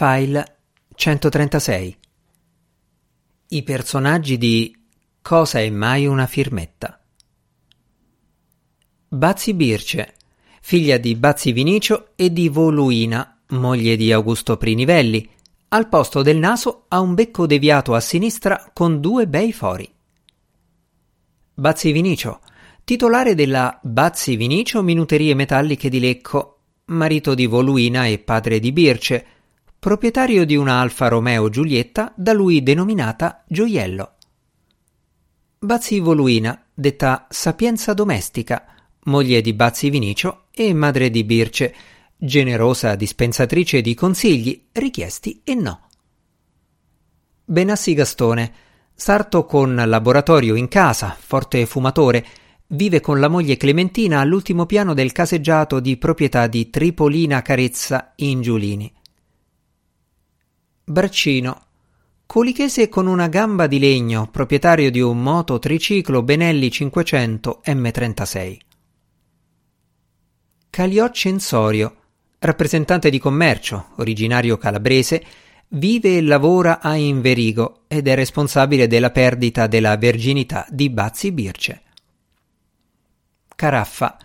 File 136 I personaggi di Cosa è mai una firmetta? Bazzi Birce, figlia di Bazzi Vinicio e di Voluina, moglie di Augusto Prinivelli, al posto del naso ha un becco deviato a sinistra con due bei fori. Bazzi Vinicio, titolare della Bazzi Vinicio Minuterie Metalliche di Lecco, marito di Voluina e padre di Birce, proprietario di una Alfa Romeo Giulietta da lui denominata Gioiello. Bazzi Voluina, detta Sapienza Domestica, moglie di Bazzi Vinicio e madre di Birce, generosa dispensatrice di consigli richiesti e no. Benassi Gastone, sarto con laboratorio in casa, forte fumatore, Vive con la moglie Clementina all'ultimo piano del caseggiato di proprietà di Tripolina Carezza in Giulini. Braccino, colichese con una gamba di legno, proprietario di un moto triciclo Benelli 500 M36. Caliò Censorio, rappresentante di commercio, originario calabrese, vive e lavora a Inverigo ed è responsabile della perdita della verginità di Bazzi Birce. Caraffa,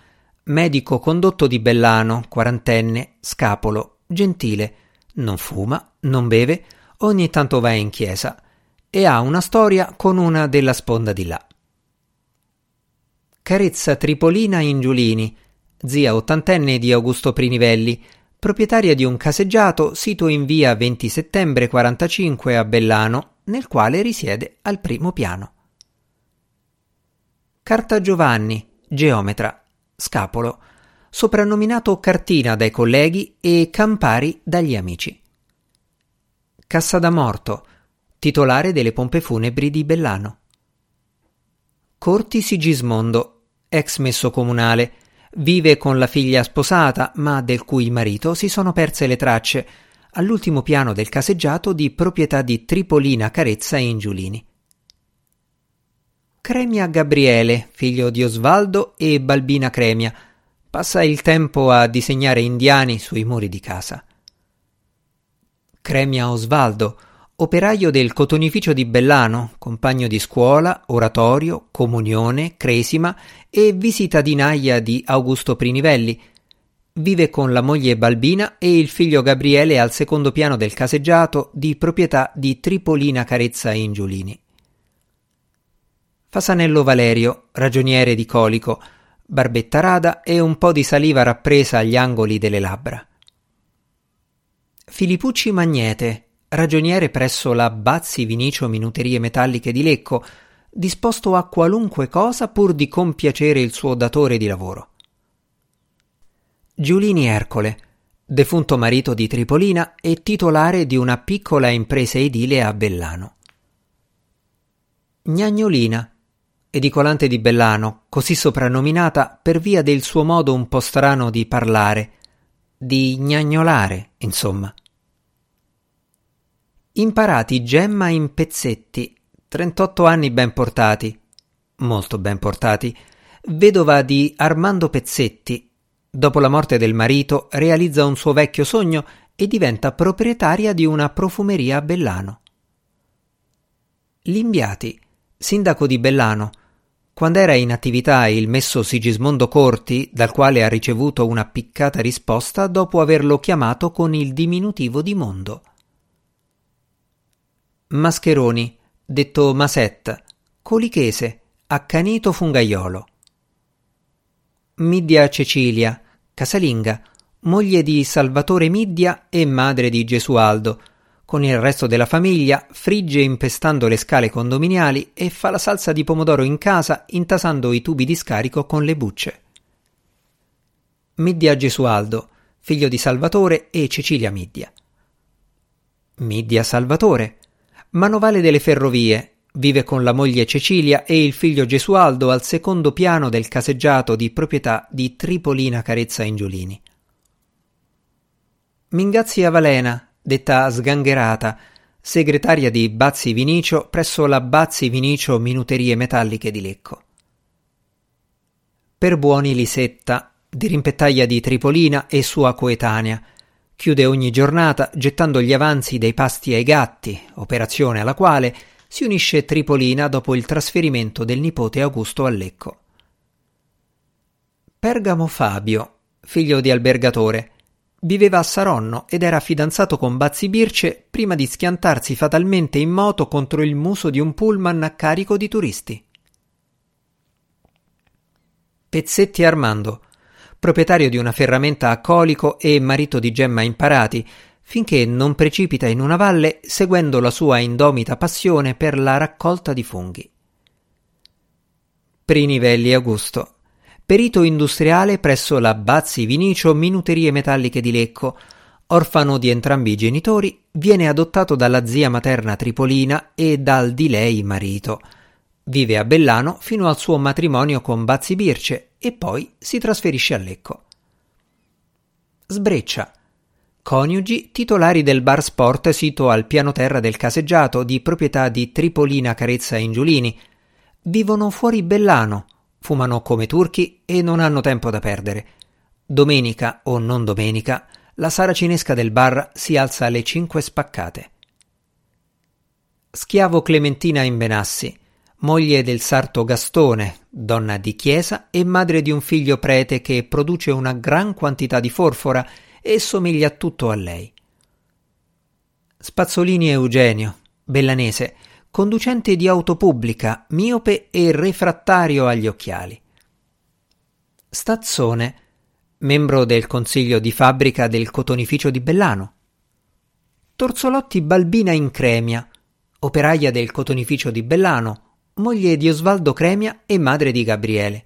medico condotto di Bellano, quarantenne, scapolo, gentile, non fuma, non beve, ogni tanto va in chiesa e ha una storia con una della sponda di là. Carezza Tripolina Ingiulini, zia ottantenne di Augusto Prinivelli, proprietaria di un caseggiato sito in via 20 settembre 45 a Bellano, nel quale risiede al primo piano. Carta Giovanni, geometra, scapolo, soprannominato Cartina dai colleghi e Campari dagli amici. Cassa da morto, titolare delle pompe funebri di Bellano. Corti Sigismondo, ex messo comunale, vive con la figlia sposata, ma del cui marito si sono perse le tracce, all'ultimo piano del caseggiato di proprietà di Tripolina Carezza in Giulini. Cremia Gabriele, figlio di Osvaldo e Balbina Cremia, passa il tempo a disegnare indiani sui muri di casa. Cremia Osvaldo, operaio del cotonificio di Bellano, compagno di scuola, oratorio, comunione, cresima e visitadinaia di Augusto Prinivelli. Vive con la moglie Balbina e il figlio Gabriele al secondo piano del caseggiato di proprietà di Tripolina Carezza in Giulini. Fasanello Valerio, ragioniere di colico, barbetta rada e un po' di saliva rappresa agli angoli delle labbra. Filippucci Magnete, ragioniere presso la Bazzi Vinicio Minuterie Metalliche di Lecco, disposto a qualunque cosa pur di compiacere il suo datore di lavoro. Giulini Ercole, defunto marito di Tripolina e titolare di una piccola impresa edile a Bellano. Gnagnolina, edicolante di Bellano, così soprannominata per via del suo modo un po' strano di parlare, di gnagnolare, insomma. Imparati Gemma in pezzetti, 38 anni ben portati, molto ben portati, vedova di Armando Pezzetti. Dopo la morte del marito realizza un suo vecchio sogno e diventa proprietaria di una profumeria a Bellano. Limbiati, sindaco di Bellano, quando era in attività il messo Sigismondo Corti, dal quale ha ricevuto una piccata risposta dopo averlo chiamato con il diminutivo di mondo. Mascheroni, detto Masetta, colichese, accanito fungaiolo. Middia Cecilia, casalinga, moglie di Salvatore Middia e madre di Gesualdo, con il resto della famiglia frigge impestando le scale condominiali e fa la salsa di pomodoro in casa intasando i tubi di scarico con le bucce. Middia Gesualdo, figlio di Salvatore e Cecilia Middia. Middia Salvatore, manovale delle ferrovie, vive con la moglie Cecilia e il figlio Gesualdo al secondo piano del caseggiato di proprietà di Tripolina Carezza Ingiolini. Mingazzi Avalena, detta sgangherata, segretaria di Bazzi Vinicio presso la Bazzi Vinicio Minuterie Metalliche di Lecco. Per buoni Lisetta, di rimpettaia di Tripolina e sua coetanea, Chiude ogni giornata gettando gli avanzi dei pasti ai gatti, operazione alla quale si unisce Tripolina dopo il trasferimento del nipote Augusto a Lecco. Pergamo Fabio, figlio di albergatore, viveva a Saronno ed era fidanzato con Bazzi Birce prima di schiantarsi fatalmente in moto contro il muso di un pullman a carico di turisti. Pezzetti Armando, proprietario di una ferramenta a colico e marito di Gemma Imparati, finché non precipita in una valle seguendo la sua indomita passione per la raccolta di funghi. Prinivelli Augusto, perito industriale presso la Bazzi Vinicio Minuterie Metalliche di Lecco, orfano di entrambi i genitori, viene adottato dalla zia materna Tripolina e dal di lei marito. Vive a Bellano fino al suo matrimonio con Bazzi Birce e poi si trasferisce a Lecco. Sbreccia Coniugi titolari del bar sport sito al piano terra del caseggiato di proprietà di Tripolina Carezza Ingiulini. Vivono fuori Bellano, fumano come turchi e non hanno tempo da perdere. Domenica o non domenica, la saracinesca del bar si alza alle cinque spaccate. Schiavo Clementina in Benassi, moglie del sarto Gastone, donna di chiesa e madre di un figlio prete che produce una gran quantità di forfora e somiglia tutto a lei. Spazzolini Eugenio, bellanese, conducente di auto pubblica, miope e refrattario agli occhiali. Stazzone, membro del consiglio di fabbrica del cotonificio di Bellano. Torzolotti Balbina in Cremia, operaia del cotonificio di Bellano, moglie di Osvaldo Cremia e madre di Gabriele.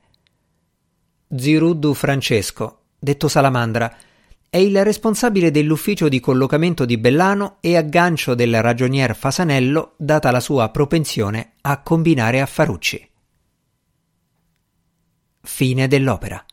Ziruddu Francesco, detto Salamandra, è il responsabile dell'ufficio di collocamento di Bellano e aggancio del ragionier Fasanello data la sua propensione a combinare affarucci. Fine dell'opera.